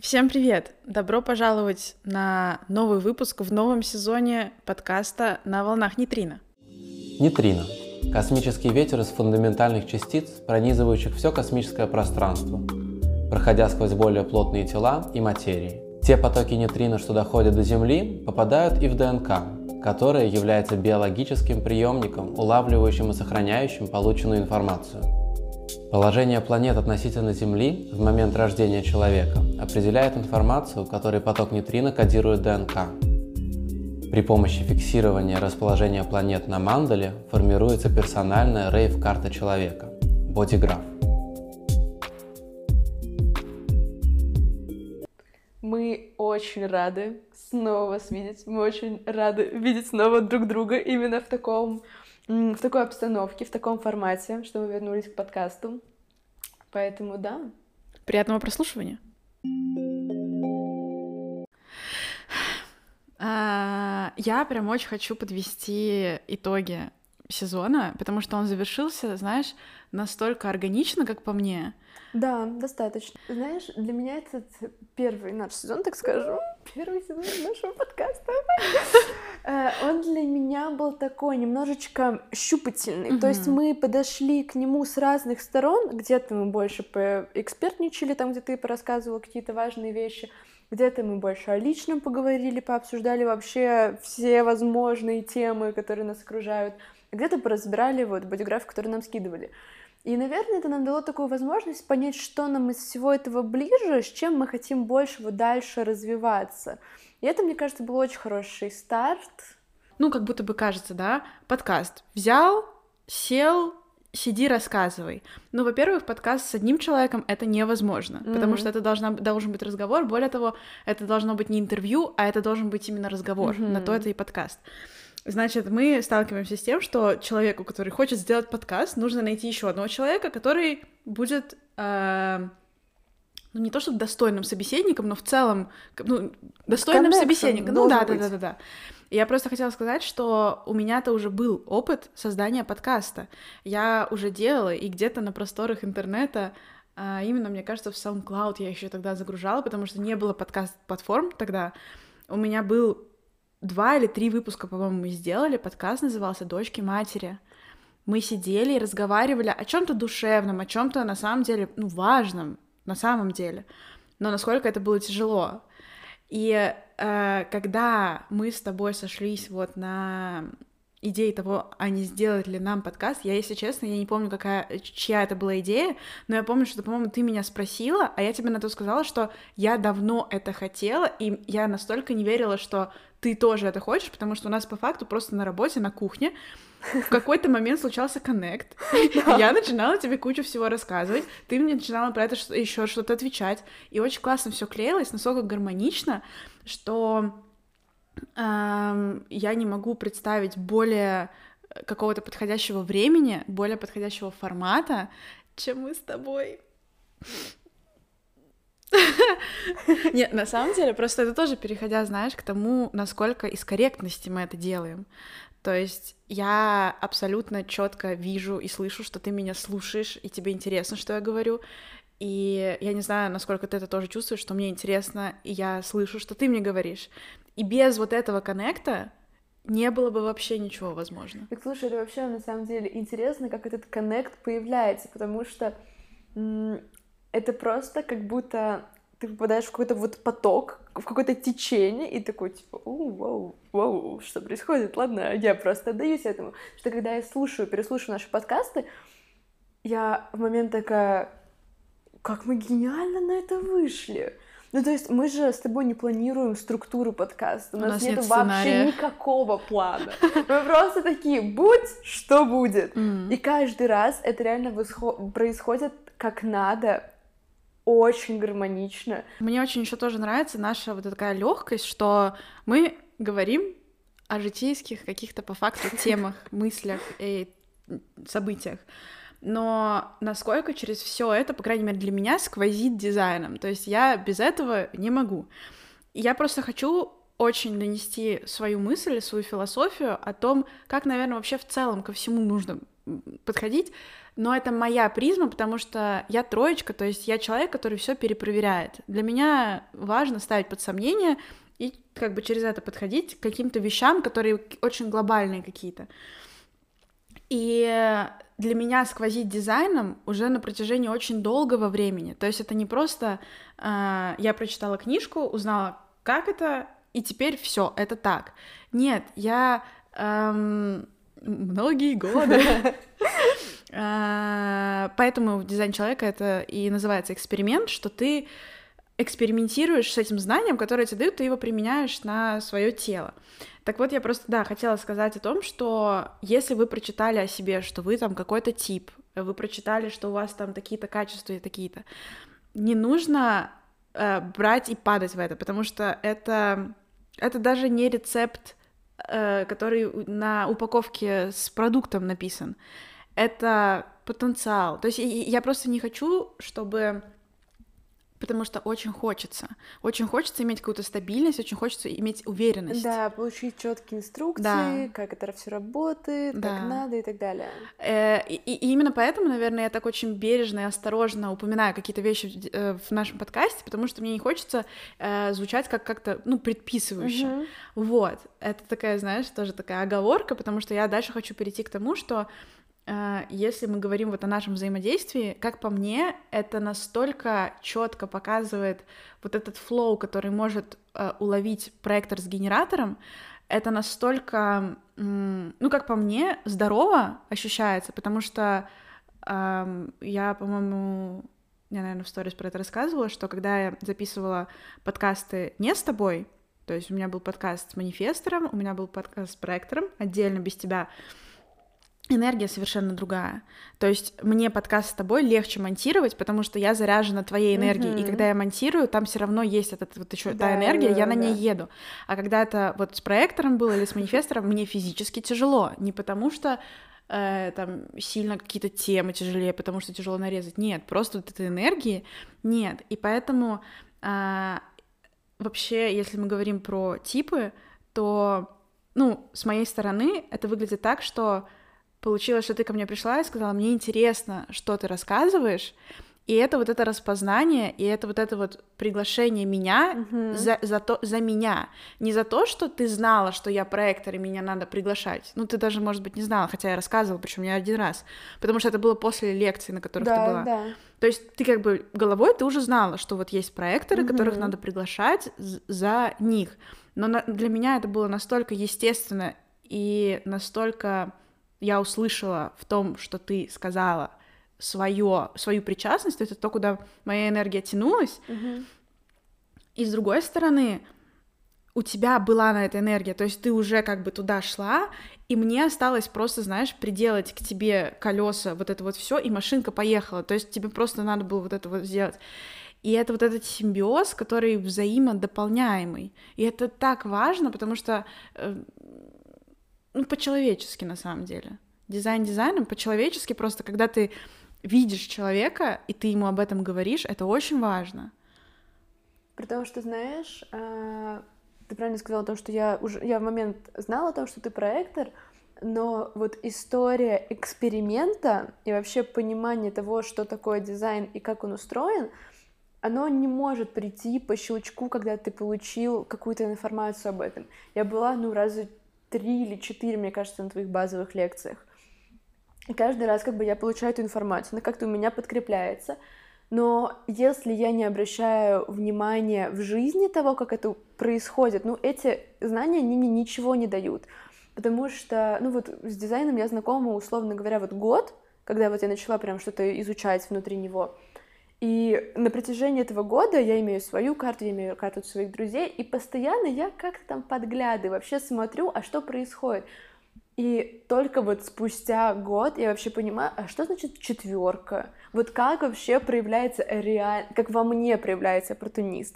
Всем привет! Добро пожаловать на новый выпуск в новом сезоне подкаста «На волнах нейтрино». Нейтрино – космический ветер из фундаментальных частиц, пронизывающих все космическое пространство, проходя сквозь более плотные тела и материи. Те потоки нейтрино, что доходят до Земли, попадают и в ДНК, которая является биологическим приемником, улавливающим и сохраняющим полученную информацию – Положение планет относительно Земли в момент рождения человека определяет информацию, которой поток нейтрино кодирует ДНК. При помощи фиксирования расположения планет на мандале формируется персональная рейв-карта человека – бодиграф. Мы очень рады снова вас видеть. Мы очень рады видеть снова друг друга именно в таком в такой обстановке, в таком формате, что мы вернулись к подкасту. Поэтому да. Приятного прослушивания. А, я прям очень хочу подвести итоги сезона, потому что он завершился, знаешь, настолько органично, как по мне. Да, достаточно. Знаешь, для меня этот первый наш сезон, так скажу, первый сезон нашего подкаста, он для меня был такой немножечко щупательный. То есть мы подошли к нему с разных сторон, где-то мы больше поэкспертничали, там, где ты порассказывала какие-то важные вещи, где-то мы больше о личном поговорили, пообсуждали вообще все возможные темы, которые нас окружают, где-то поразбирали вот бодиграф, который нам скидывали. И, наверное, это нам дало такую возможность понять, что нам из всего этого ближе, с чем мы хотим больше вот дальше развиваться. И это, мне кажется, был очень хороший старт. Ну, как будто бы кажется, да, подкаст взял, сел, сиди, рассказывай. Ну, во-первых, подкаст с одним человеком это невозможно, mm-hmm. потому что это должна, должен быть разговор. Более того, это должно быть не интервью, а это должен быть именно разговор. Mm-hmm. На то это и подкаст. Значит, мы сталкиваемся с тем, что человеку, который хочет сделать подкаст, нужно найти еще одного человека, который будет, э, ну не то чтобы достойным собеседником, но в целом, ну, достойным собеседником. Ну да, да, да, да, да. Я просто хотела сказать, что у меня-то уже был опыт создания подкаста. Я уже делала, и где-то на просторах интернета а именно, мне кажется, в SoundCloud я еще тогда загружала, потому что не было подкаст-платформ тогда. У меня был два или три выпуска, по-моему, мы сделали. Подкаст назывался «Дочки матери». Мы сидели и разговаривали о чем-то душевном, о чем-то на самом деле, ну, важном, на самом деле. Но насколько это было тяжело. И э, когда мы с тобой сошлись вот на идеи того, а не сделать ли нам подкаст, я, если честно, я не помню, какая, чья это была идея, но я помню, что, по-моему, ты меня спросила, а я тебе на то сказала, что я давно это хотела, и я настолько не верила, что ты тоже это хочешь, потому что у нас по факту просто на работе, на кухне в какой-то момент случался коннект. Я начинала тебе кучу всего рассказывать, ты мне начинала про это еще что-то отвечать, и очень классно все клеилось, настолько гармонично, что я не могу представить более какого-то подходящего времени, более подходящего формата, чем мы с тобой. Нет, на самом деле, просто это тоже переходя, знаешь, к тому, насколько из корректности мы это делаем. То есть я абсолютно четко вижу и слышу, что ты меня слушаешь, и тебе интересно, что я говорю. И я не знаю, насколько ты это тоже чувствуешь, что мне интересно, и я слышу, что ты мне говоришь. И без вот этого коннекта не было бы вообще ничего возможно. Так слушай, это вообще на самом деле интересно, как этот коннект появляется, потому что это просто как будто ты попадаешь в какой-то вот поток, в какое-то течение, и такой, типа, у, вау, вау, что происходит? Ладно, я просто отдаюсь этому. Что когда я слушаю, переслушаю наши подкасты, я в момент такая, как мы гениально на это вышли. Ну, то есть мы же с тобой не планируем структуру подкаста, у, у нас, нас нет, нет вообще никакого плана. Мы просто такие, будь что будет. И каждый раз это реально происходит как надо, очень гармонично. Мне очень еще тоже нравится наша вот такая легкость, что мы говорим о житейских каких-то по факту темах, мыслях и событиях. Но насколько через все это, по крайней мере, для меня сквозит дизайном. То есть я без этого не могу. Я просто хочу очень донести свою мысль, свою философию о том, как, наверное, вообще в целом ко всему нужно подходить но это моя призма, потому что я троечка, то есть я человек, который все перепроверяет. Для меня важно ставить под сомнение и как бы через это подходить к каким-то вещам, которые очень глобальные какие-то. И для меня сквозить дизайном уже на протяжении очень долгого времени. То есть это не просто э, я прочитала книжку, узнала, как это, и теперь все, это так. Нет, я эм, многие годы. Э, поэтому дизайн человека это и называется эксперимент, что ты экспериментируешь с этим знанием, которое тебе дают, ты его применяешь на свое тело. Так вот, я просто, да, хотела сказать о том, что если вы прочитали о себе, что вы там какой-то тип, вы прочитали, что у вас там такие-то качества и такие-то, не нужно э, брать и падать в это, потому что это, это даже не рецепт, э, который на упаковке с продуктом написан. Это потенциал. То есть я просто не хочу, чтобы потому что очень хочется. Очень хочется иметь какую-то стабильность, очень хочется иметь уверенность. Да, получить четкие инструкции, да. как это все работает, да. как надо и так далее. Э, и, и именно поэтому, наверное, я так очень бережно и осторожно упоминаю какие-то вещи э, в нашем подкасте, потому что мне не хочется э, звучать как как-то, ну, предписывающе. Угу. Вот. Это такая, знаешь, тоже такая оговорка, потому что я дальше хочу перейти к тому, что если мы говорим вот о нашем взаимодействии, как по мне, это настолько четко показывает вот этот флоу, который может uh, уловить проектор с генератором, это настолько, ну, как по мне, здорово ощущается, потому что я, по-моему, я, наверное, в сторис про это рассказывала, что когда я записывала подкасты не с тобой, то есть у меня был подкаст с манифестором, у меня был подкаст с проектором, отдельно без тебя, энергия совершенно другая. То есть мне подкаст с тобой легче монтировать, потому что я заряжена твоей энергией, mm-hmm. и когда я монтирую, там все равно есть этот вот еще да, та энергия, да, я на ней еду. А когда это вот с проектором было или с манифестором, мне физически тяжело, не потому что э, там сильно какие-то темы тяжелее, потому что тяжело нарезать, нет, просто вот этой энергии нет, и поэтому э, вообще, если мы говорим про типы, то ну, с моей стороны это выглядит так, что получилось, что ты ко мне пришла и сказала, мне интересно, что ты рассказываешь, и это вот это распознание, и это вот это вот приглашение меня uh-huh. за, за, то, за меня. Не за то, что ты знала, что я проектор, и меня надо приглашать. Ну, ты даже, может быть, не знала, хотя я рассказывала, причем не один раз. Потому что это было после лекции, на которых да, ты была. Да. То есть ты как бы головой ты уже знала, что вот есть проекторы, uh-huh. которых надо приглашать за них. Но на, для меня это было настолько естественно и настолько я услышала в том, что ты сказала, свое, свою причастность, это то, куда моя энергия тянулась. Угу. И с другой стороны, у тебя была на это энергия, то есть ты уже как бы туда шла, и мне осталось просто, знаешь, приделать к тебе колеса, вот это вот все, и машинка поехала. То есть тебе просто надо было вот это вот сделать. И это вот этот симбиоз, который взаимодополняемый. И это так важно, потому что э, ну, по-человечески на самом деле. Дизайн дизайном по-человечески просто, когда ты видишь человека, и ты ему об этом говоришь, это очень важно. При том, что, знаешь, а, ты правильно сказала о том, что я уже я в момент знала о том, что ты проектор, но вот история эксперимента и вообще понимание того, что такое дизайн и как он устроен, оно не может прийти по щелчку, когда ты получил какую-то информацию об этом. Я была, ну, раза три или четыре, мне кажется, на твоих базовых лекциях. И каждый раз как бы я получаю эту информацию, она как-то у меня подкрепляется. Но если я не обращаю внимания в жизни того, как это происходит, ну, эти знания, они мне ничего не дают. Потому что, ну, вот с дизайном я знакома, условно говоря, вот год, когда вот я начала прям что-то изучать внутри него. И на протяжении этого года я имею свою карту, я имею карту своих друзей, и постоянно я как-то там подглядываю, вообще смотрю, а что происходит. И только вот спустя год я вообще понимаю, а что значит четверка? Вот как вообще проявляется реально, как во мне проявляется оппортунист?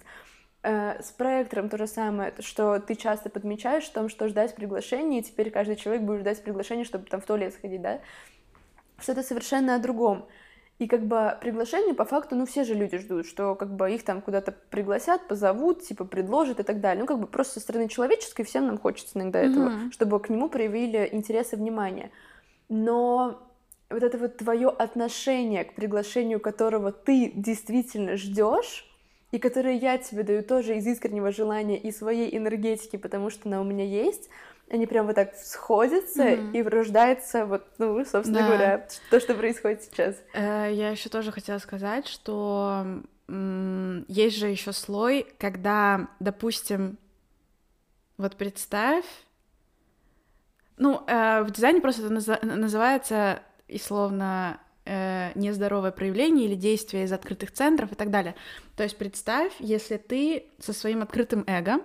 Э, с проектором то же самое, что ты часто подмечаешь в том, что ждать приглашения, и теперь каждый человек будет ждать приглашения, чтобы там в туалет сходить, да? Что это совершенно о другом. И как бы приглашение по факту, ну все же люди ждут, что как бы их там куда-то пригласят, позовут, типа предложат и так далее. Ну как бы просто со стороны человеческой всем нам хочется иногда mm-hmm. этого, чтобы к нему проявили интерес и внимание. Но вот это вот твое отношение к приглашению, которого ты действительно ждешь, и которое я тебе даю тоже из искреннего желания и своей энергетики, потому что она у меня есть, они прям вот так сходятся mm-hmm. и рождается вот, ну, собственно да. говоря, то, что происходит сейчас. Э, я еще тоже хотела сказать, что есть же еще слой, когда, допустим, вот представь, ну, э, в дизайне просто это наз- называется и словно э, нездоровое проявление или действие из открытых центров и так далее. То есть представь, если ты со своим открытым эго,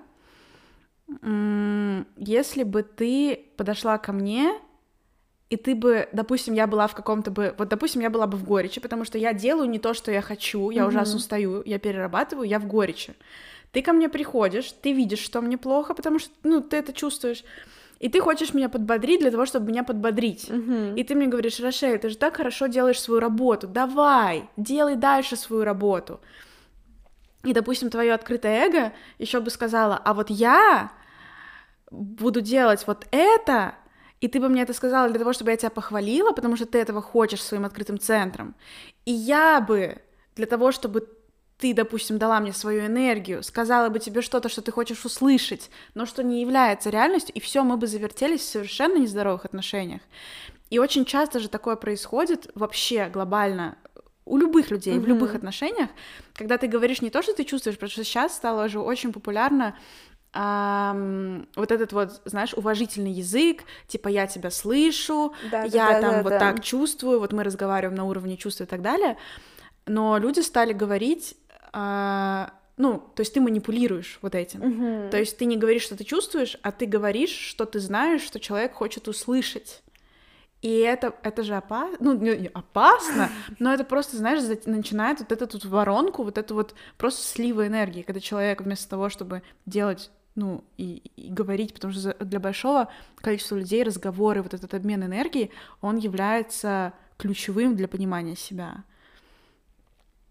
если бы ты подошла ко мне, и ты бы, допустим, я была в каком-то бы, вот, допустим, я была бы в горечи, потому что я делаю не то, что я хочу, я mm-hmm. ужасно устаю, я перерабатываю, я в горечи. Ты ко мне приходишь, ты видишь, что мне плохо, потому что, ну, ты это чувствуешь, и ты хочешь меня подбодрить для того, чтобы меня подбодрить. Mm-hmm. И ты мне говоришь, Рошель, ты же так хорошо делаешь свою работу, давай, делай дальше свою работу. И, допустим, твое открытое эго еще бы сказала, а вот я буду делать вот это, и ты бы мне это сказала для того, чтобы я тебя похвалила, потому что ты этого хочешь своим открытым центром. И я бы для того, чтобы ты, допустим, дала мне свою энергию, сказала бы тебе что-то, что ты хочешь услышать, но что не является реальностью, и все, мы бы завертелись в совершенно нездоровых отношениях. И очень часто же такое происходит вообще глобально у любых людей, mm-hmm. в любых отношениях, когда ты говоришь не то, что ты чувствуешь, потому что сейчас стало уже очень популярно а, вот этот вот, знаешь, уважительный язык, типа я тебя слышу, да, я да, там да, вот да. так чувствую, вот мы разговариваем на уровне чувств и так далее, но люди стали говорить а, ну, то есть ты манипулируешь вот этим. Uh-huh. То есть ты не говоришь, что ты чувствуешь, а ты говоришь, что ты знаешь, что человек хочет услышать. И это, это же опасно, ну, не, опасно, но это просто, знаешь, начинает вот эту вот воронку, вот эту вот просто слива энергии, когда человек вместо того, чтобы делать ну, и, и говорить, потому что для большого количества людей разговоры, вот этот обмен энергией, он является ключевым для понимания себя.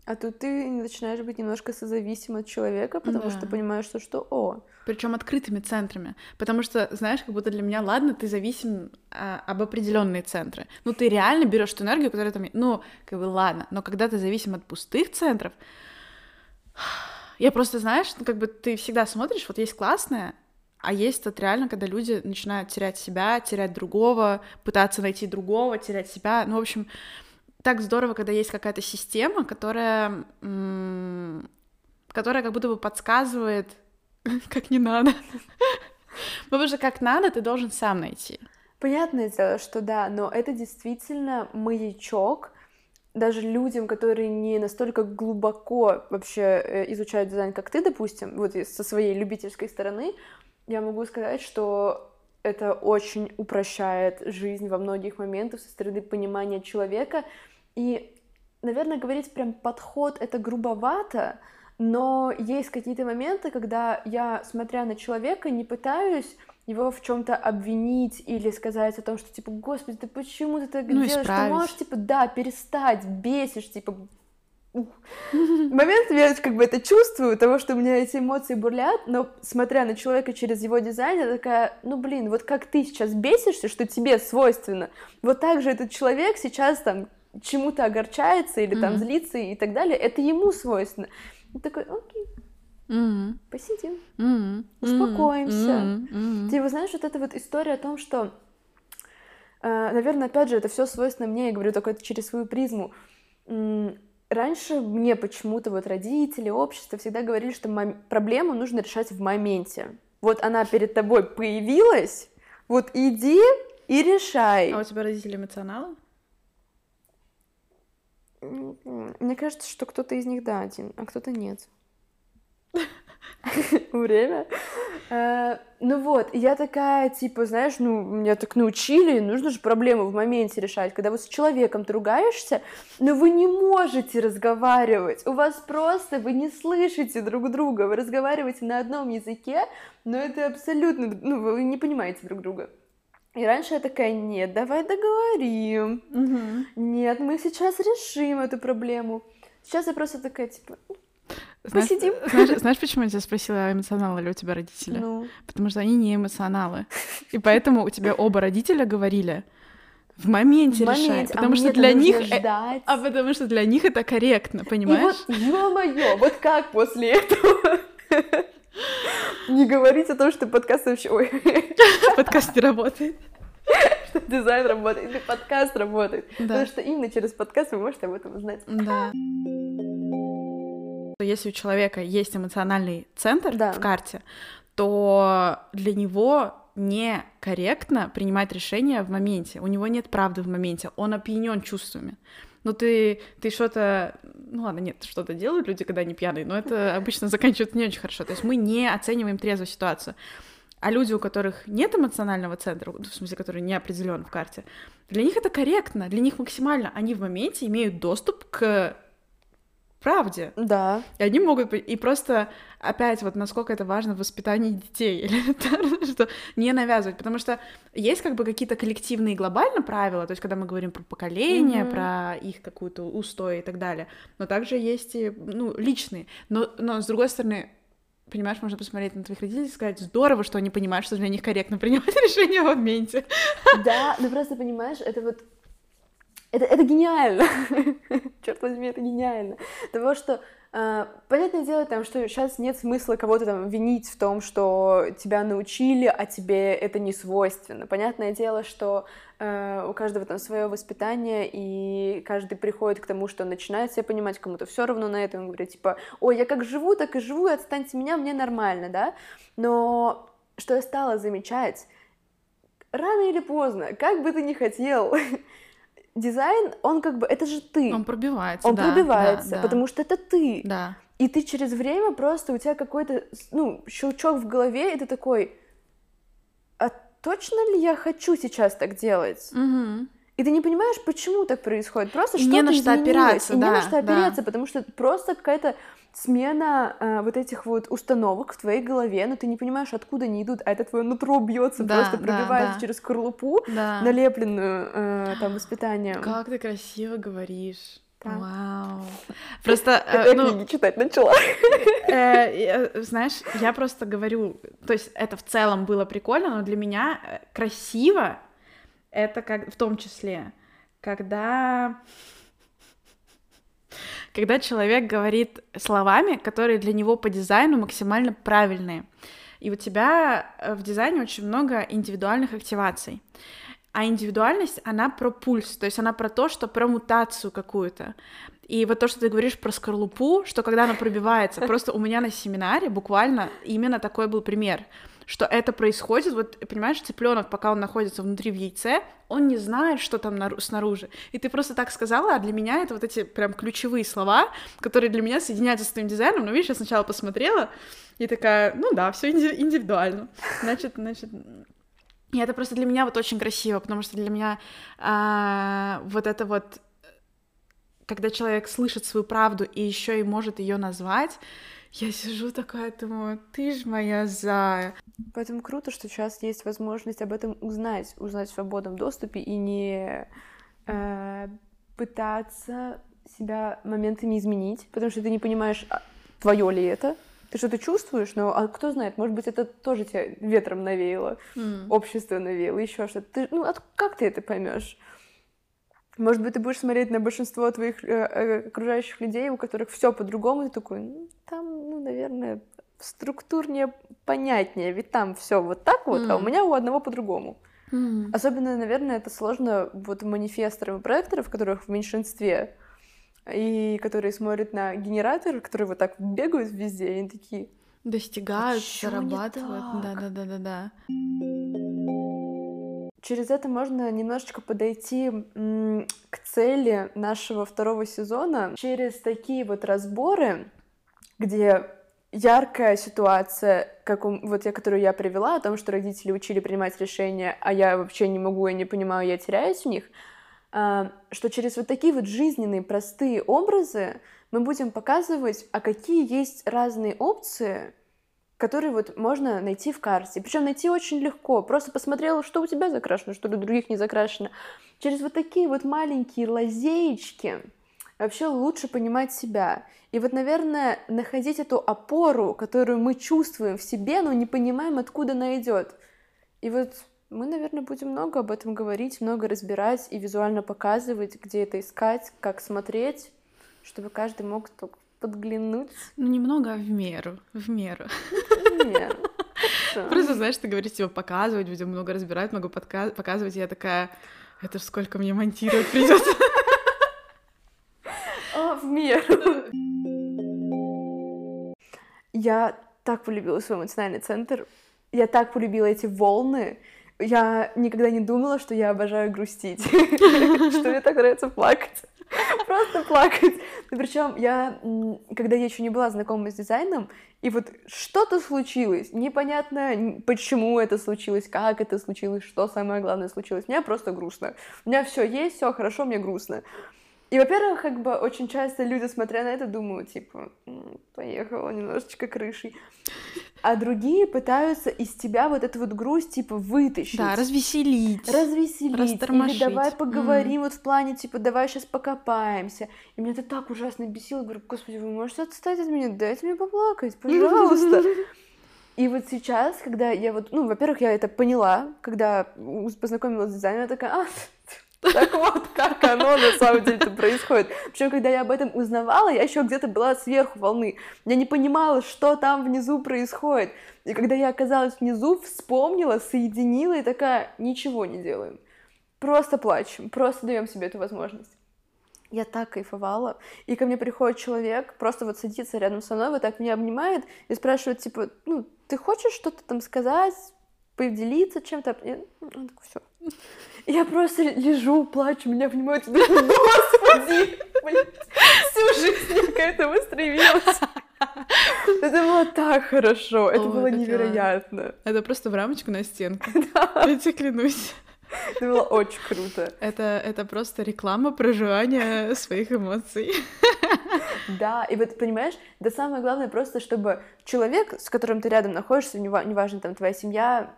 А тут ты начинаешь быть немножко созависим от человека, потому да. что понимаешь, что что о. Причем открытыми центрами. Потому что, знаешь, как будто для меня, ладно, ты зависим а, об определенные центры. Ну, ты реально берешь ту энергию, которая там. Ну, как бы ладно. Но когда ты зависим от пустых центров, я просто, знаешь, ну, как бы ты всегда смотришь, вот есть классное, а есть тут реально, когда люди начинают терять себя, терять другого, пытаться найти другого, терять себя. Ну, в общем, так здорово, когда есть какая-то система, которая, которая как будто бы подсказывает, как не надо. Потому что как надо, ты должен сам найти. Понятное дело, что да, но это действительно маячок, даже людям, которые не настолько глубоко вообще э, изучают дизайн, как ты, допустим, вот со своей любительской стороны, я могу сказать, что это очень упрощает жизнь во многих моментах со стороны понимания человека, и, наверное, говорить прям подход это грубовато, но есть какие-то моменты, когда я, смотря на человека, не пытаюсь его в чем-то обвинить или сказать о том, что типа, господи, ты почему ты так ну, делаешь? Исправить. Ты можешь, типа, да, перестать, бесишь, типа, момент я как бы это чувствую, того, что у меня эти эмоции бурлят, но смотря на человека через его дизайн, я такая, ну блин, вот как ты сейчас бесишься, что тебе свойственно, вот так же этот человек сейчас там чему-то огорчается или mm-hmm. там злится и так далее, это ему свойственно. И такой, окей, mm-hmm. посидим, mm-hmm. успокоимся. Mm-hmm. Ты знаешь, вот эта вот история о том, что, э, наверное, опять же, это все свойственно мне, я говорю только через свою призму. Раньше мне почему-то вот родители, общество всегда говорили, что мом- проблему нужно решать в моменте. Вот она перед тобой появилась, вот иди и решай. А у тебя родители эмоционалы? Мне кажется, что кто-то из них, да, один, а кто-то нет. Время. Э, ну вот, я такая, типа, знаешь, ну, меня так научили, нужно же проблему в моменте решать. Когда вот с человеком ругаешься, но вы не можете разговаривать, у вас просто, вы не слышите друг друга, вы разговариваете на одном языке, но это абсолютно, ну, вы не понимаете друг друга. И раньше я такая, нет, давай договорим. Угу. Нет, мы сейчас решим эту проблему. Сейчас я просто такая, типа, знаешь, посидим. Знаешь, знаешь, почему я тебя спросила, эмоционалы ли у тебя родители? Ну. Потому что они не эмоционалы. И поэтому у тебя оба родителя говорили, в моменте, В моменте, решать, а потому что для них, э, ждать. а потому что для них это корректно, И понимаешь? вот, ё-моё, вот как после этого не говорить о том, что подкаст вообще... Ой, Подкаст не работает. что дизайн работает, или подкаст работает. Да. Потому что именно через подкаст вы можете об этом узнать. Да. Если у человека есть эмоциональный центр Да. в карте, то для него некорректно принимать решения в моменте. У него нет правды в моменте, он опьянен чувствами. Ну ты, ты что-то... Ну ладно, нет, что-то делают люди, когда они пьяные, но это обычно заканчивается не очень хорошо. То есть мы не оцениваем трезво ситуацию. А люди, у которых нет эмоционального центра, в смысле, который не определен в карте, для них это корректно, для них максимально. Они в моменте имеют доступ к правде. Да. И они могут. И просто, опять, вот насколько это важно в воспитании детей, что не навязывать. Потому что есть как бы какие-то коллективные глобально правила, то есть когда мы говорим про поколение, Мгм. про их какую-то устой и так далее. Но также есть и, ну, личные. Но, но с другой стороны, понимаешь, можно посмотреть на твоих родителей и сказать, здорово, что они понимают, что для них корректно принимать решения в моменте. Да, ну просто понимаешь, это вот... Это, это гениально. Черт возьми, это гениально. Того, что э, понятное дело, там, что сейчас нет смысла кого-то там винить в том, что тебя научили, а тебе это не свойственно. Понятное дело, что э, у каждого там свое воспитание, и каждый приходит к тому, что начинает себя понимать, кому-то все равно на это, он говорит, типа, ой, я как живу, так и живу, и отстаньте меня, мне нормально, да? Но что я стала замечать, рано или поздно, как бы ты ни хотел, дизайн, он как бы, это же ты. Он пробивается, Он да, пробивается, да, да. потому что это ты. Да. И ты через время просто, у тебя какой-то, ну, щелчок в голове, и ты такой, а точно ли я хочу сейчас так делать? Мгм. И ты не понимаешь, почему так происходит. Просто что-то не на что опираться, и не на да, что да. опереться, потому что просто какая-то смена э, вот этих вот установок в твоей голове, но ты не понимаешь, откуда они идут, а это твое нутро бьется, Да, просто да, пробивается да. через скорлупу, Да. налепленную э, там воспитанием. Как ты красиво говоришь. Да. Вау. Просто, э, я ну, книги читать начала. э, э, знаешь, я просто говорю, то есть это в целом было прикольно, но для меня э, красиво это как в том числе, когда когда человек говорит словами, которые для него по дизайну максимально правильные. И у тебя э, в дизайне очень много индивидуальных активаций. А индивидуальность, она про пульс, то есть она про то, что про мутацию какую-то. И вот то, что ты говоришь про скорлупу, что когда она пробивается, просто у меня на семинаре буквально именно такой был пример, что это происходит, вот, понимаешь, цыпленок, пока он находится внутри в яйце, он не знает, что там нару- снаружи. И ты просто так сказала, а для меня это вот эти прям ключевые слова, которые для меня соединяются с твоим дизайном. Но видишь, я сначала посмотрела и такая, ну да, все индивидуально. Значит, значит, и это просто для меня вот очень красиво, потому что для меня а, вот это вот, когда человек слышит свою правду и еще и может ее назвать, я сижу такая, думаю, ты ж моя зая. Поэтому круто, что сейчас есть возможность об этом узнать, узнать в свободном доступе и не э, пытаться себя моментами изменить, потому что ты не понимаешь, твое ли это. Ты что-то чувствуешь, но а кто знает, может быть, это тоже тебя ветром навеяло, общество навеяло, еще что-то. Ты, ну, от- как ты это поймешь? Может быть, ты будешь смотреть на большинство твоих э, э, окружающих людей, у которых все по-другому, и ты такой, ну, там, ну, наверное, структурнее, понятнее, ведь там все вот так вот, а у меня у одного по-другому. М. Особенно, наверное, это сложно вот манифесторам и проекторов, которых в меньшинстве, и которые смотрят на генератор, которые вот так бегают везде, и они такие, Достигают, не зарабатывают. Да-да-да-да-да. Через это можно немножечко подойти к цели нашего второго сезона. Через такие вот разборы, где яркая ситуация, как у- вот я, которую я привела, о том, что родители учили принимать решения, а я вообще не могу, я не понимаю, я теряюсь в них, а, что через вот такие вот жизненные простые образы мы будем показывать, а какие есть разные опции, которые вот можно найти в карте. Причем найти очень легко. Просто посмотрела, что у тебя закрашено, что у других не закрашено. Через вот такие вот маленькие лазеечки вообще лучше понимать себя. И вот, наверное, находить эту опору, которую мы чувствуем в себе, но не понимаем, откуда она идет. И вот Мы, наверное, будем много об этом говорить, много разбирать и визуально показывать, где это искать, как смотреть, чтобы каждый мог подглянуть. Ну, немного, а в меру, в меру. Нет. Просто, знаешь, ты говоришь, типа, показывать, будем много разбирать, много подка- показывать, и я такая, это ж сколько мне монтировать придется. А, в меру. Я так полюбила свой эмоциональный центр. Я так полюбила эти волны. Я никогда не думала, что я обожаю грустить. Что мне так нравится плакать. Просто плакать. Причем я, когда я еще не была знакома с дизайном, и вот что-то случилось, непонятно, почему это случилось, как это случилось, что самое главное случилось. Мне просто грустно. У меня все есть, все хорошо, мне грустно. И, во-первых, как бы очень часто люди, смотря на это, думают, типа, «М, поехала немножечко крышей. А другие пытаются из тебя вот эту вот грусть, типа, вытащить. Да, развеселить. развеселить. Или давай поговорим вот в плане, типа, давай сейчас покопаемся. И меня это так ужасно бесило. Я говорю, господи, вы можете отстать от меня? Дайте мне поплакать, пожалуйста. И вот сейчас, когда я вот, ну, во-первых, я это поняла, когда познакомилась с дизайнером, я такая, а, так вот, как оно на самом деле происходит. Причем, когда я об этом узнавала, я еще где-то была сверху волны. Я не понимала, что там внизу происходит. И когда я оказалась внизу, вспомнила, соединила и такая, ничего не делаем. Просто плачем, просто даем себе эту возможность. Я так кайфовала. И ко мне приходит человек, просто вот садится рядом со мной, вот так меня обнимает и спрашивает, типа, ну, ты хочешь что-то там сказать, поделиться чем-то? Я, ну, такой, все. Я просто лежу, плачу, меня думаю, господи, блин, всю жизнь я к этому стремилась. Это было так хорошо, это О, было это невероятно. Это просто в рамочку на стенку. Я тебе клянусь. Это было очень круто. Это, это просто реклама проживания своих эмоций. Да, и вот понимаешь, да самое главное просто, чтобы человек, с которым ты рядом находишься, нева- неважно, там твоя семья,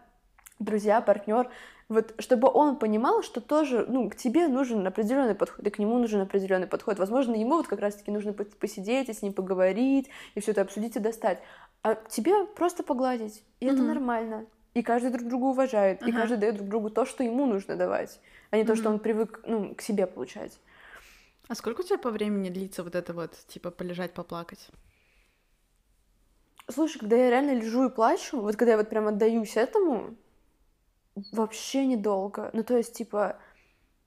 друзья, партнер, вот чтобы он понимал, что тоже, ну, к тебе нужен определенный подход, и к нему нужен определенный подход. Возможно, ему вот как раз-таки нужно пос- посидеть и с ним поговорить, и все это обсудить и достать. А тебе просто погладить. И это Мгм. нормально. И каждый друг друга уважает, и Ага. каждый дает друг другу то, что ему нужно давать, а не то, что он привык, ну, к себе получать. А сколько у тебя по времени длится вот это вот, типа, полежать, поплакать? Слушай, когда я реально лежу и плачу, вот когда я вот прям отдаюсь этому, вообще недолго. Ну, то есть, типа,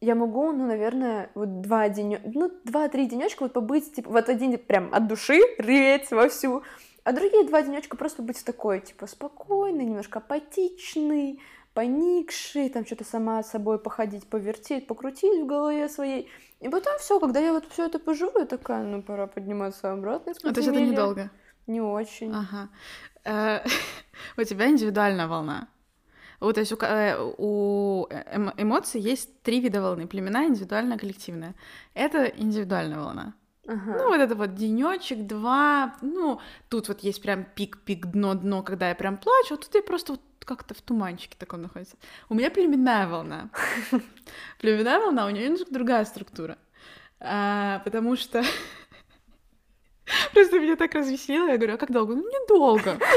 я могу, ну, наверное, вот два денё... ну, два-три денечка вот побыть, типа, вот один прям от души реветь вовсю, а другие два денечка просто быть такой, типа, спокойный, немножко апатичный, поникший, там что-то сама с собой походить, повертеть, покрутить в голове своей. И потом все, когда я вот все это поживу, я такая, ну, пора подниматься обратно А, то есть это подземелья». недолго? Не очень. Ага. Э, У тебя индивидуальная волна. Вот, то есть у, э, у эмо- эмоций есть три вида волны: племенная, индивидуальная, коллективная. Это индивидуальная волна. Ага. Ну, вот это вот денечек, два. Ну, тут вот есть прям пик-пик, дно-дно, когда я прям плачу, а тут я просто вот как-то в туманчике таком находится. У меня племенная волна. Племенная волна, у нее немножко другая структура. А, потому что Просто меня так развеселило, я говорю, а как долго? Ну, недолго.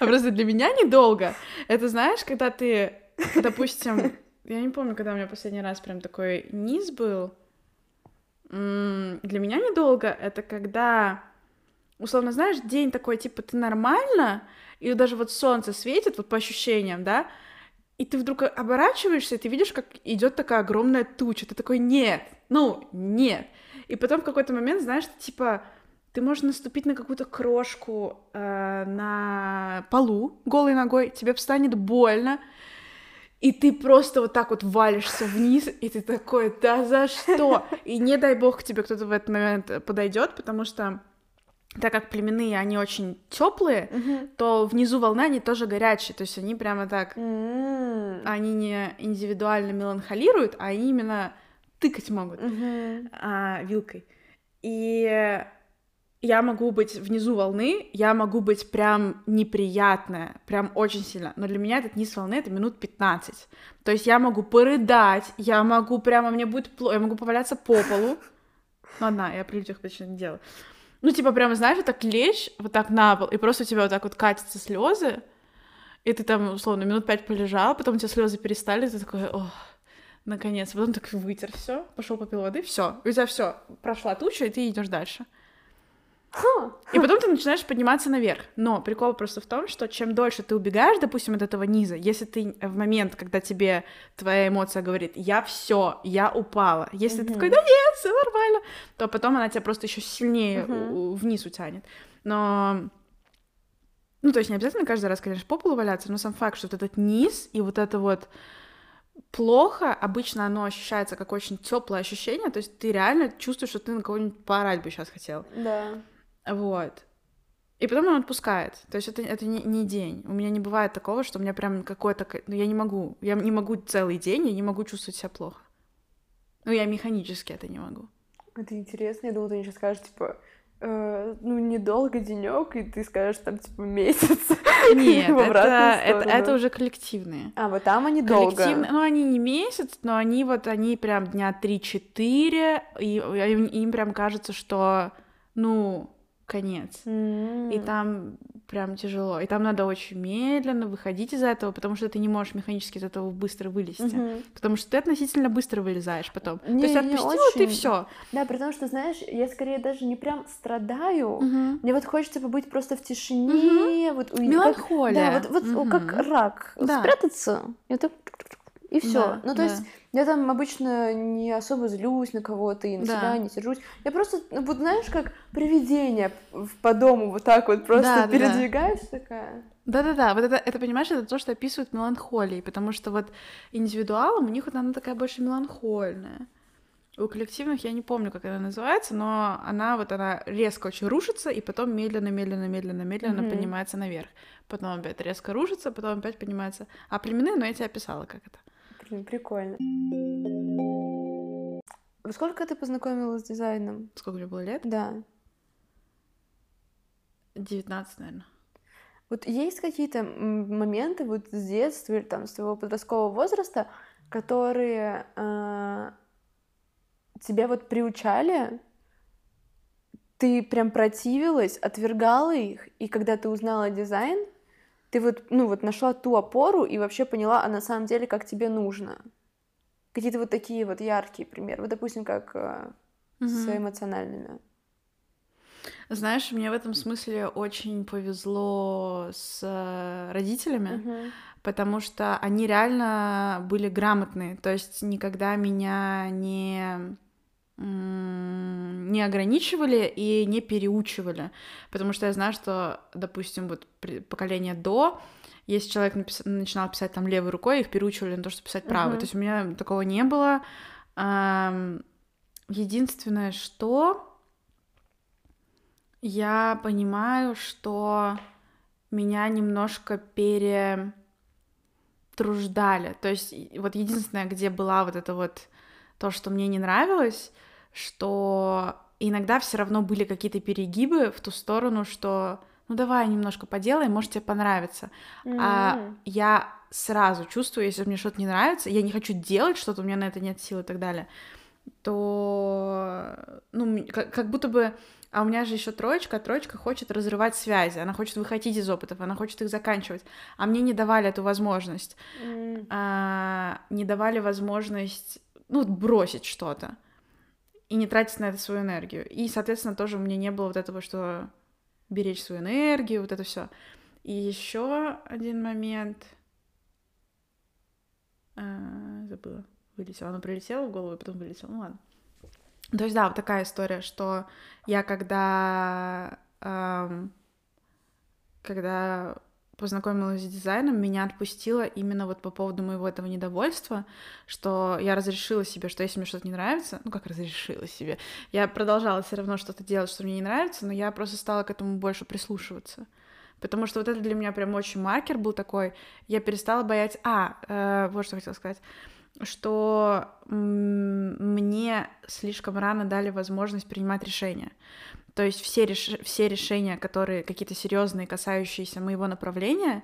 А просто для меня недолго. Это знаешь, когда ты, допустим, я не помню, когда у меня последний раз прям такой низ был. Для меня недолго это когда, условно, знаешь, день такой, типа, ты нормально, и даже вот солнце светит, вот по ощущениям, да, и ты вдруг оборачиваешься, и ты видишь, как идет такая огромная туча. Ты такой, нет, ну, нет. И потом в какой-то момент, знаешь, типа, ты можешь наступить на какую-то крошку э, на полу голой ногой, тебе станет больно, и ты просто вот так вот валишься вниз, и ты такой, да за что? И не дай бог к тебе кто-то в этот момент подойдет, потому что так как племенные, они очень теплые, Мгм. то внизу волны, они тоже горячие, то есть они прямо так, М. они не индивидуально меланхолируют, а они именно тыкать могут Мгм. а, вилкой. И я могу быть внизу волны, я могу быть прям неприятная, прям очень сильно. Но для меня этот низ волны — это минут 15. То есть я могу порыдать, я могу прямо, мне будет плохо, я могу поваляться по полу. Ну, одна, я при людях точно не делаю. Ну, типа, прямо, знаешь, вот так лечь, вот так на пол, и просто у тебя вот так вот катятся слезы, И ты там, условно, минут пять полежал, потом у тебя слезы перестали, ты такой, ох, наконец. Потом так вытер все, пошел попил воды, все. У тебя все, прошла туча, и ты идешь дальше. И потом ты начинаешь подниматься наверх. Но прикол просто в том, что чем дольше ты убегаешь, допустим, от этого низа, если ты в момент, когда тебе твоя эмоция говорит, я все, я упала, если ты такой, да нет, все нормально, то потом она тебя просто еще сильнее вниз утянет. Но ну, то есть не обязательно каждый раз, конечно, по полу валяться, но сам факт, что вот этот низ и вот это вот плохо, обычно оно ощущается как очень теплое ощущение, то есть ты реально чувствуешь, что ты на кого-нибудь поорать бы сейчас хотел. Да. Вот. И потом он отпускает. То есть это, это не, не день. У меня не бывает такого, что у меня прям какое-то... Ну, я не могу. Я не могу целый день, я не могу чувствовать себя плохо. Ну, я механически это не могу. Это интересно. Я думала, ты мне сейчас скажешь, типа, э, ну, недолго денек, и ты скажешь, там, типа, месяц. Нет, это, это, это уже коллективные. А, вот там они долго. Коллективные, ну, они не месяц, но они вот, они прям дня 3-4, и им, им прям кажется, что, ну, конец. Mm-hmm. И там прям тяжело. И там надо очень медленно выходить из этого, потому что ты не можешь механически из этого быстро вылезти. Mm-hmm. Потому что ты относительно быстро вылезаешь потом. Не, То есть отпустила очень... ты все. Да, при том, что, знаешь, я скорее даже не прям страдаю. Mm-hmm. Мне вот хочется побыть просто в тишине. Mm-hmm. Вот, Меланхолия. Как, да, вот, вот mm-hmm. как рак. Да. Спрятаться. Так... и все. Да, ну, то да. есть я там обычно не особо злюсь на кого-то и на Да. себя не сержусь. Я просто, ну, вот знаешь, как привидение по дому вот так вот просто Да, да, да. передвигаюсь такая. Да-да-да, вот это, это, понимаешь, это то, что описывают меланхолией, потому что вот индивидуалам у них вот она такая больше меланхольная. У коллективных я не помню, как она называется, но она вот она резко очень рушится, и потом медленно, медленно, медленно, медленно Мгм. поднимается наверх. Потом опять резко рушится, потом опять поднимается. А племенные, ну я тебе описала, как это. Блин, прикольно. Во сколько ты познакомилась с дизайном? Сколько мне было лет? Да. 19, наверное. Вот есть какие-то моменты вот с детства или там с твоего подросткового возраста, которые э, тебя вот приучали, ты прям противилась, отвергала их, и когда ты узнала дизайн, ты вот, ну вот нашла ту опору и вообще поняла, а на самом деле как тебе нужно. Какие-то вот такие вот яркие примеры. Вот, допустим, как э, с эмоциональными. Знаешь, мне в этом смысле очень повезло с э, родителями. Мгм. потому что они реально были грамотные, то есть никогда меня не не ограничивали и не переучивали, потому что я знаю, что, допустим, вот поколение до, если человек напис- начинал писать там левой рукой, их переучивали на то, чтобы писать правой, Мгм. то есть у меня такого не было. Единственное, что я понимаю, что меня немножко перетруждали. То есть вот единственное, где была вот это вот то, что мне не нравилось, что иногда все равно были какие-то перегибы в ту сторону, что ну давай немножко поделаем, может тебе понравится. А М. я сразу чувствую, если мне что-то не нравится, я не хочу делать что-то, у меня на это нет сил и так далее, то, ну, как, как будто бы, а у меня же еще троечка, а троечка хочет разрывать связи, она хочет выходить из опытов, она хочет их заканчивать, а мне не давали эту возможность, М. а, не давали возможность, ну, бросить что-то и не тратить на это свою энергию. И, соответственно, тоже у меня не было вот этого, что беречь свою энергию, вот это все. И еще один момент. А, забыла. Вылетело. Оно прилетело в голову, и потом вылетело. Ну ладно. То есть, да, вот такая история, что я когда... ам, когда познакомилась с дизайном, меня отпустило именно вот по поводу моего этого недовольства, что я разрешила себе, что если мне что-то не нравится, ну как разрешила себе, я продолжала все равно что-то делать, что мне не нравится, но я просто стала к этому больше прислушиваться. Потому что вот это для меня прям очень маркер был такой. Я перестала бояться... А, э, вот что хотела сказать. Что мне слишком рано дали возможность принимать решения. То есть все, реш... все решения, которые какие-то серьезные, касающиеся моего направления,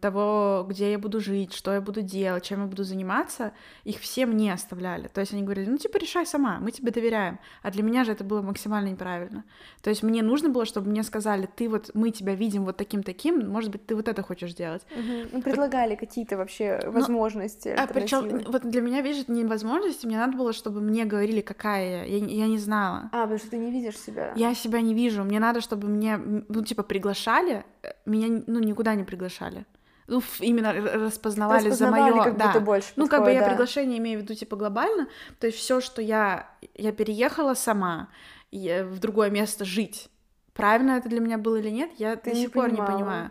того, где я буду жить, что я буду делать, чем я буду заниматься, их все мне оставляли. То есть они говорили, ну, типа, решай сама, мы тебе доверяем. А для меня же это было максимально неправильно. То есть мне нужно было, чтобы мне сказали, ты вот, мы тебя видим вот таким-таким, может быть, ты вот это хочешь делать. Угу. Ну, предлагали какие-то вообще ну, возможности. Ну, а причем вот для меня, видишь, это не возможности, мне надо было, чтобы мне говорили, какая я. Я, я не знала. А, потому что ты не видишь себя. Я себя не вижу. Мне надо, чтобы мне, ну, типа, приглашали, меня, ну, никуда не приглашали ну, именно распознавали, распознавали за мое, как да. будто больше ну, подходит, как бы я да. приглашение имею в виду типа глобально, то есть все, что я я переехала сама я, в другое место жить, правильно это для меня было или нет, я Ты до сих пор понимала. не понимаю.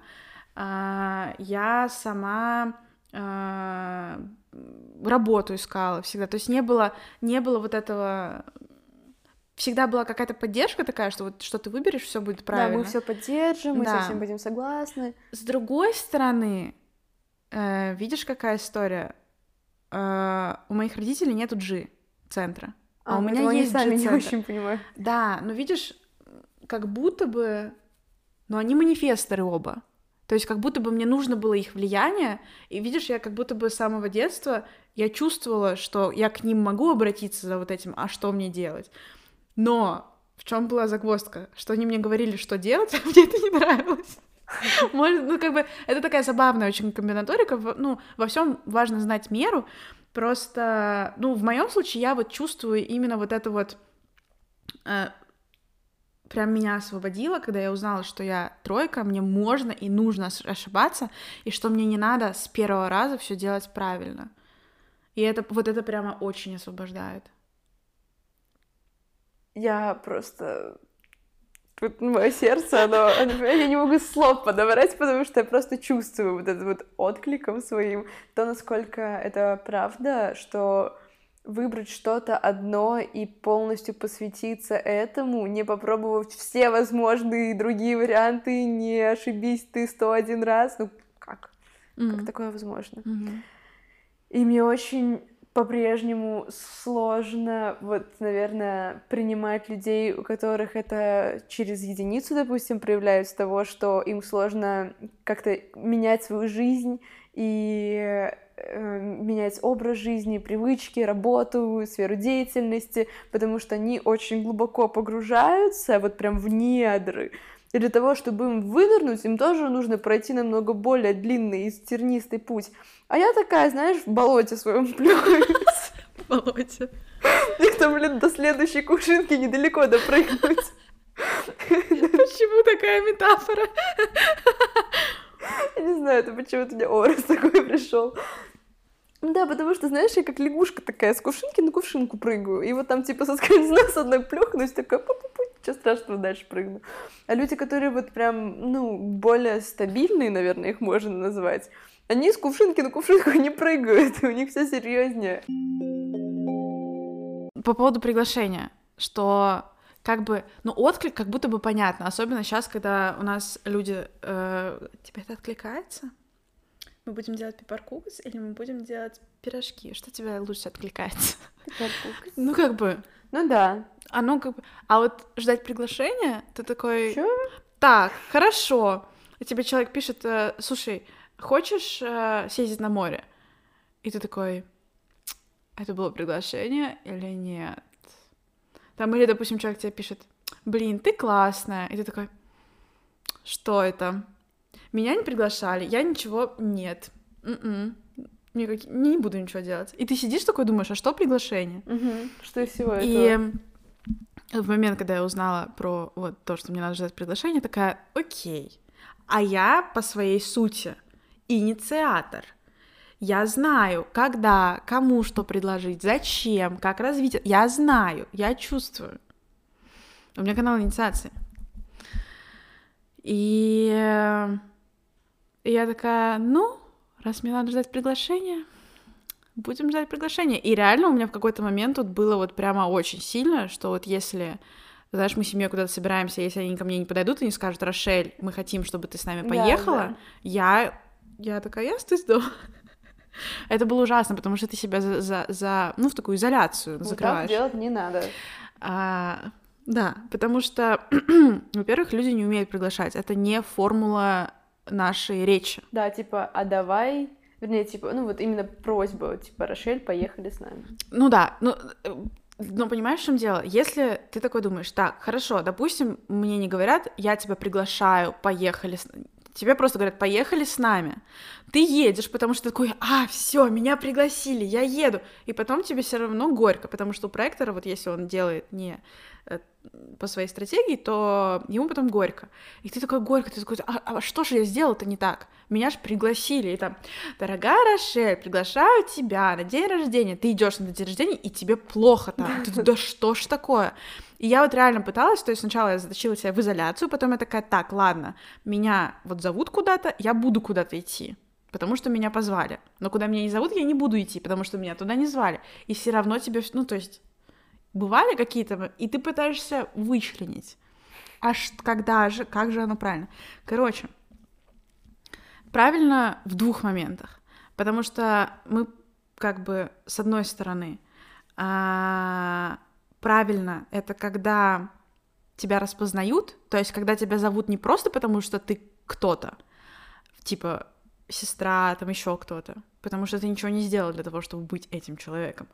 А, я сама а, работу искала всегда, то есть не было не было вот этого всегда была какая-то поддержка такая, что вот что ты выберешь, все будет правильно. Да, мы все поддержим, мы Да. со всем будем согласны. С другой стороны, э, видишь, какая история? Э, у моих родителей нету G центра, а, у меня есть сами не очень понимаю. Да, но видишь, как будто бы, ну они манифесторы оба. То есть как будто бы мне нужно было их влияние, и видишь, я как будто бы с самого детства я чувствовала, что я к ним могу обратиться за вот этим, а что мне делать. Но в чем была загвоздка? Что они мне говорили, что делать, а мне это не нравилось. Может, ну, как бы, это такая забавная очень комбинаторика. Ну, во всем важно знать меру. Просто, ну, в моем случае я вот чувствую именно вот это вот э, прям меня освободило, когда я узнала, что я тройка, мне можно и нужно ошибаться, и что мне не надо с первого раза все делать правильно. И это вот это прямо очень освобождает. Я просто... Тут мое сердце, оно, оно, я не могу слов подобрать, потому что я просто чувствую вот это вот откликом своим, то, насколько это правда, что выбрать что-то одно и полностью посвятиться этому, не попробовав все возможные другие варианты, не ошибись ты 101 раз, ну как? Как Мгм. такое возможно? Мгм. И мне очень по-прежнему сложно, вот, наверное, принимать людей, у которых это через единицу, допустим, проявляется того, что им сложно как-то менять свою жизнь и э, менять образ жизни, привычки, работу, сферу деятельности, потому что они очень глубоко погружаются, вот прям в недры. И для того, чтобы им вынырнуть, им тоже нужно пройти намного более длинный и тернистый путь. А я такая, знаешь, в болоте своем плюхаюсь. Володя. Их там, блин, до следующей кувшинки недалеко допрыгнуть. Почему такая метафора? Я не знаю, это почему-то меня образ такой пришел. Да, потому что, знаешь, я как лягушка такая, с кувшинки на кувшинку прыгаю. И вот там типа соскользну с одной плюхнусь, такая, пу-пу-пу, ничего страшного, дальше прыгну. А люди, которые вот прям, ну, более стабильные, наверное, их можно назвать, они с кувшинки на кувшинку не прыгают, и у них все серьезнее. По поводу приглашения, что как бы, ну, отклик как будто бы понятно, особенно сейчас, когда у нас люди... э, тебе это откликается? Мы будем делать пепперкукс или мы будем делать пирожки? Что тебе лучше откликается? Ну, как бы, Ну да. оно как бы... А вот ждать приглашения, ты такой... Чё? Так, хорошо. И тебе человек пишет, э, слушай, хочешь э, съездить на море? И ты такой, это было приглашение или нет? Там, или, допустим, человек тебе пишет, блин, ты классная. И ты такой, что это? Меня не приглашали, я ничего... Нет. М-м. Никак- Не буду ничего делать. И ты сидишь такой, думаешь, а что приглашение? Мгм. Что из всего И этого? в момент, когда я узнала про вот то, что мне надо ждать приглашение, такая, окей. А я по своей сути инициатор. Я знаю, когда, кому что предложить, зачем, как развить. Я знаю, я чувствую. У меня канал инициации. И э, и я такая, ну, раз мне надо ждать приглашения, будем ждать приглашения. И реально у меня в какой-то момент тут было вот прямо очень сильно, что вот если, знаешь, мы семьей куда-то собираемся, если они ко мне не подойдут и не скажут, Рошель, мы хотим, чтобы ты с нами Да, поехала, да. я, я такая, я стыд дома. Это было ужасно, потому что ты себя за, за, за- ну, в такую изоляцию Вот так закрываешь. делать не надо. А, да, потому что, во-первых, люди не умеют приглашать. Это не формула нашей речи. Да, типа, а давай Вернее, типа, ну вот именно просьба, типа, Рошель, поехали с нами. Ну да, ну, но понимаешь, в чем дело? Если ты такой думаешь, так, хорошо, допустим, мне не говорят, я тебя приглашаю, поехали. Тебе просто говорят, поехали с нами. Ты едешь, потому что такой, а, все, меня пригласили, я еду. И потом тебе все равно горько, потому что у проектора, вот если он делает не э, по своей стратегии, то ему потом горько. И ты такой горько, ты такой, а, а что же я сделал-то не так? Меня же пригласили, и там, дорогая Рошель, приглашаю тебя на день рождения. Ты идешь на день рождения, и тебе плохо там. Ты, да что ж такое? И я вот реально пыталась, то есть сначала я затащила себя в изоляцию, потом я такая, так, ладно, меня вот зовут куда-то, я буду куда-то идти потому что меня позвали. Но куда меня не зовут, я не буду идти, потому что меня туда не звали. И все равно тебе, ну, то есть, бывали какие-то, и ты пытаешься вычленить. Аж когда же, как же оно правильно? Короче, правильно в двух моментах, потому что мы как бы с одной стороны а, правильно это когда тебя распознают, то есть когда тебя зовут не просто потому, что ты кто-то, типа сестра, там еще кто-то, потому что ты ничего не сделал для того, чтобы быть этим человеком,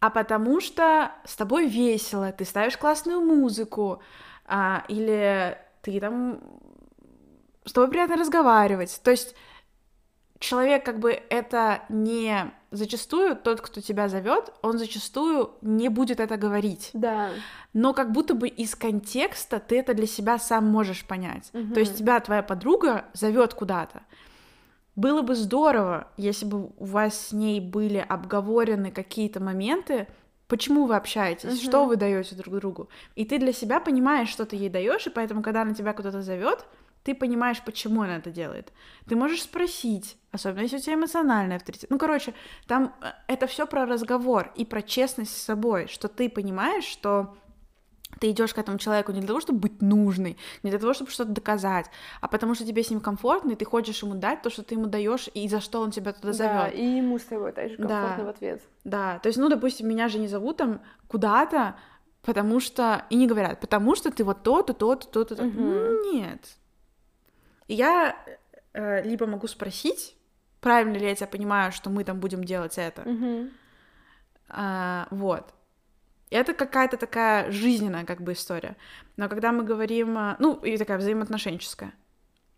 а потому что с тобой весело, ты ставишь классную музыку, а, или ты там с тобой приятно разговаривать. То есть человек как бы это не зачастую тот, кто тебя зовет, он зачастую не будет это говорить. Да. Но как будто бы из контекста ты это для себя сам можешь понять. Угу. То есть тебя твоя подруга зовет куда-то. Было бы здорово, если бы у вас с ней были обговорены какие-то моменты, почему вы общаетесь, угу. что вы даете друг другу. И ты для себя понимаешь, что ты ей даешь, и поэтому, когда она тебя куда-то зовет, ты понимаешь, почему она это делает. Ты можешь спросить, особенно если у тебя эмоциональный авторитет. Ну, короче, там э, это все про разговор и про честность с собой, что ты понимаешь, что ты идешь к этому человеку не для того, чтобы быть нужной, не для того, чтобы что-то доказать, а потому что тебе с ним комфортно, и ты хочешь ему дать то, что ты ему даешь, и за что он тебя туда зовет. Да, и ему с тобой также комфортно да. в ответ. Да, то есть, ну, допустим, меня же не зовут там куда-то, потому что... И не говорят, потому что ты вот то-то, то-то, то-то. то Угу. Нет. И я э, либо могу спросить, правильно ли я тебя понимаю, что мы там будем делать это. Угу. А, вот. Это какая-то такая жизненная как бы история. Но когда мы говорим, э, ну, и такая взаимоотношенческая,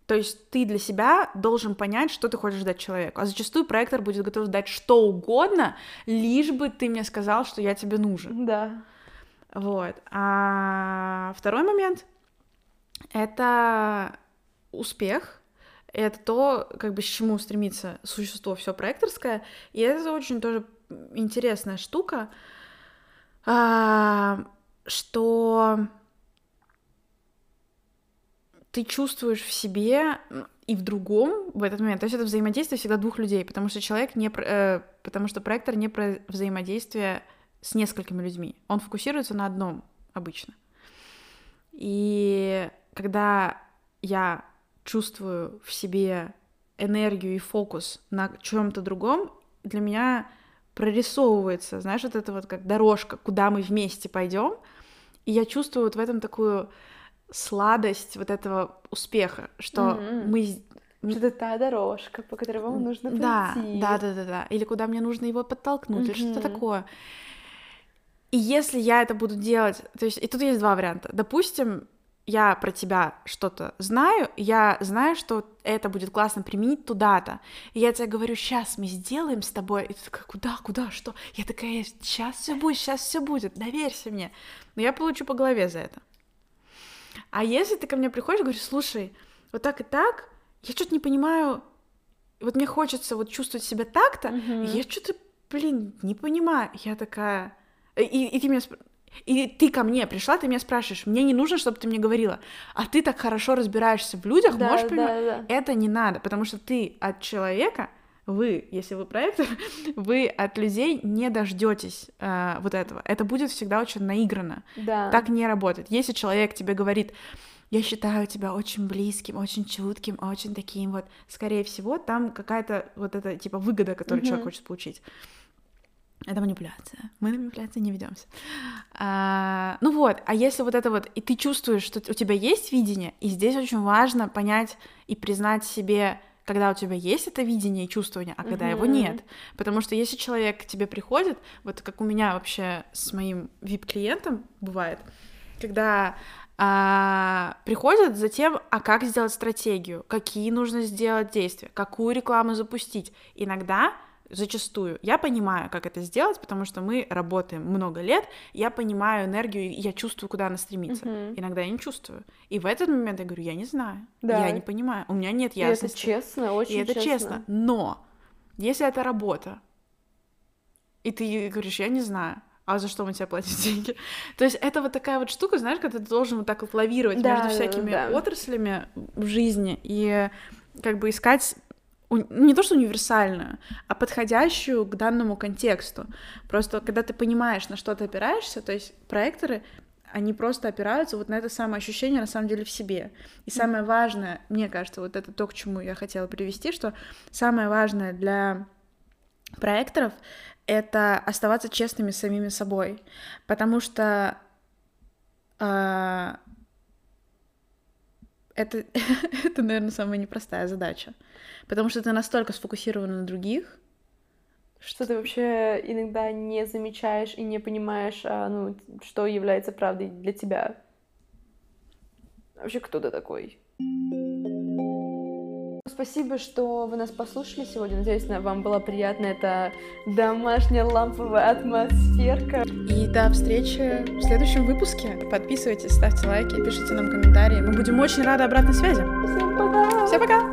то есть ты для себя должен понять, что ты хочешь дать человеку. А зачастую проектор будет готов дать что угодно, лишь бы ты мне сказал, что я тебе нужен. Да. Вот. А второй момент — это успех. Это то, как бы, с чему стремится существо все проекторское. И это очень тоже интересная штука, а, что ты чувствуешь в себе и в другом в этот момент. То есть это взаимодействие всегда двух людей, потому что человек не, э, потому что проектор не про взаимодействие с несколькими людьми. Он фокусируется на одном обычно. И когда я чувствую в себе энергию и фокус на чем-то другом, для меня прорисовывается, знаешь, вот это вот как дорожка, куда мы вместе пойдем, и я чувствую вот в этом такую сладость вот этого успеха, что mm-hmm. мы что это та дорожка, по которой вам нужно пройти. Да, да, да, да, да. Или куда мне нужно его подтолкнуть, mm-hmm. или что-то такое. И если я это буду делать, то есть, и тут есть два варианта. Допустим, я про тебя что-то знаю, я знаю, что это будет классно применить туда-то. И я тебе говорю, сейчас мы сделаем с тобой. И ты такая, куда, куда, что? Я такая, сейчас все будет, сейчас все будет, доверься мне. Но я получу по голове за это. А если ты ко мне приходишь и говоришь, слушай, вот так и так, я что-то не понимаю, вот мне хочется вот чувствовать себя так-то, mm-hmm. я что-то, блин, не понимаю. Я такая... И, и ты меня и ты ко мне пришла, ты меня спрашиваешь, мне не нужно, чтобы ты мне говорила, а ты так хорошо разбираешься в людях, да, можешь понимать? Да, да. Это не надо, потому что ты от человека, вы, если вы проектор, вы от людей не дождетесь э, вот этого. Это будет всегда очень наигранно. Да. Так не работает. Если человек тебе говорит, я считаю тебя очень близким, очень чутким, очень таким вот, скорее всего, там какая-то вот эта типа выгода, которую mm-hmm. человек хочет получить. Это манипуляция. Мы на манипуляции не ведемся. А, ну вот, а если вот это вот, и ты чувствуешь, что у тебя есть видение, и здесь очень важно понять и признать себе, когда у тебя есть это видение и чувствование, а когда mm-hmm. его нет. Потому что если человек к тебе приходит, вот как у меня вообще с моим VIP-клиентом бывает, когда а, приходят за тем, а как сделать стратегию, какие нужно сделать действия, какую рекламу запустить. Иногда зачастую. Я понимаю, как это сделать, потому что мы работаем много лет, я понимаю энергию, я чувствую, куда она стремится. Uh-huh. Иногда я не чувствую. И в этот момент я говорю, я не знаю, да. я не понимаю, у меня нет ясности. И это честно, очень И это честно. честно. Но если это работа, и ты говоришь, я не знаю, а за что мы тебе платим деньги? То есть это вот такая вот штука, знаешь, когда ты должен вот так вот лавировать да, между всякими да. отраслями в жизни и как бы искать не то что универсальную, а подходящую к данному контексту. Просто когда ты понимаешь, на что ты опираешься, то есть проекторы, они просто опираются вот на это самое ощущение на самом деле в себе. И самое важное, мне кажется, вот это то, к чему я хотела привести, что самое важное для проекторов — это оставаться честными с самими собой, потому что э, это, это, наверное, самая непростая задача потому что ты настолько сфокусирован на других, что ты вообще иногда не замечаешь и не понимаешь, а, ну, что является правдой для тебя. Вообще, кто ты такой? Спасибо, что вы нас послушали сегодня. Надеюсь, вам была приятна эта домашняя ламповая атмосферка. И до встречи в следующем выпуске. Подписывайтесь, ставьте лайки, пишите нам комментарии. Мы будем очень рады обратной связи. Всем пока! Всем пока!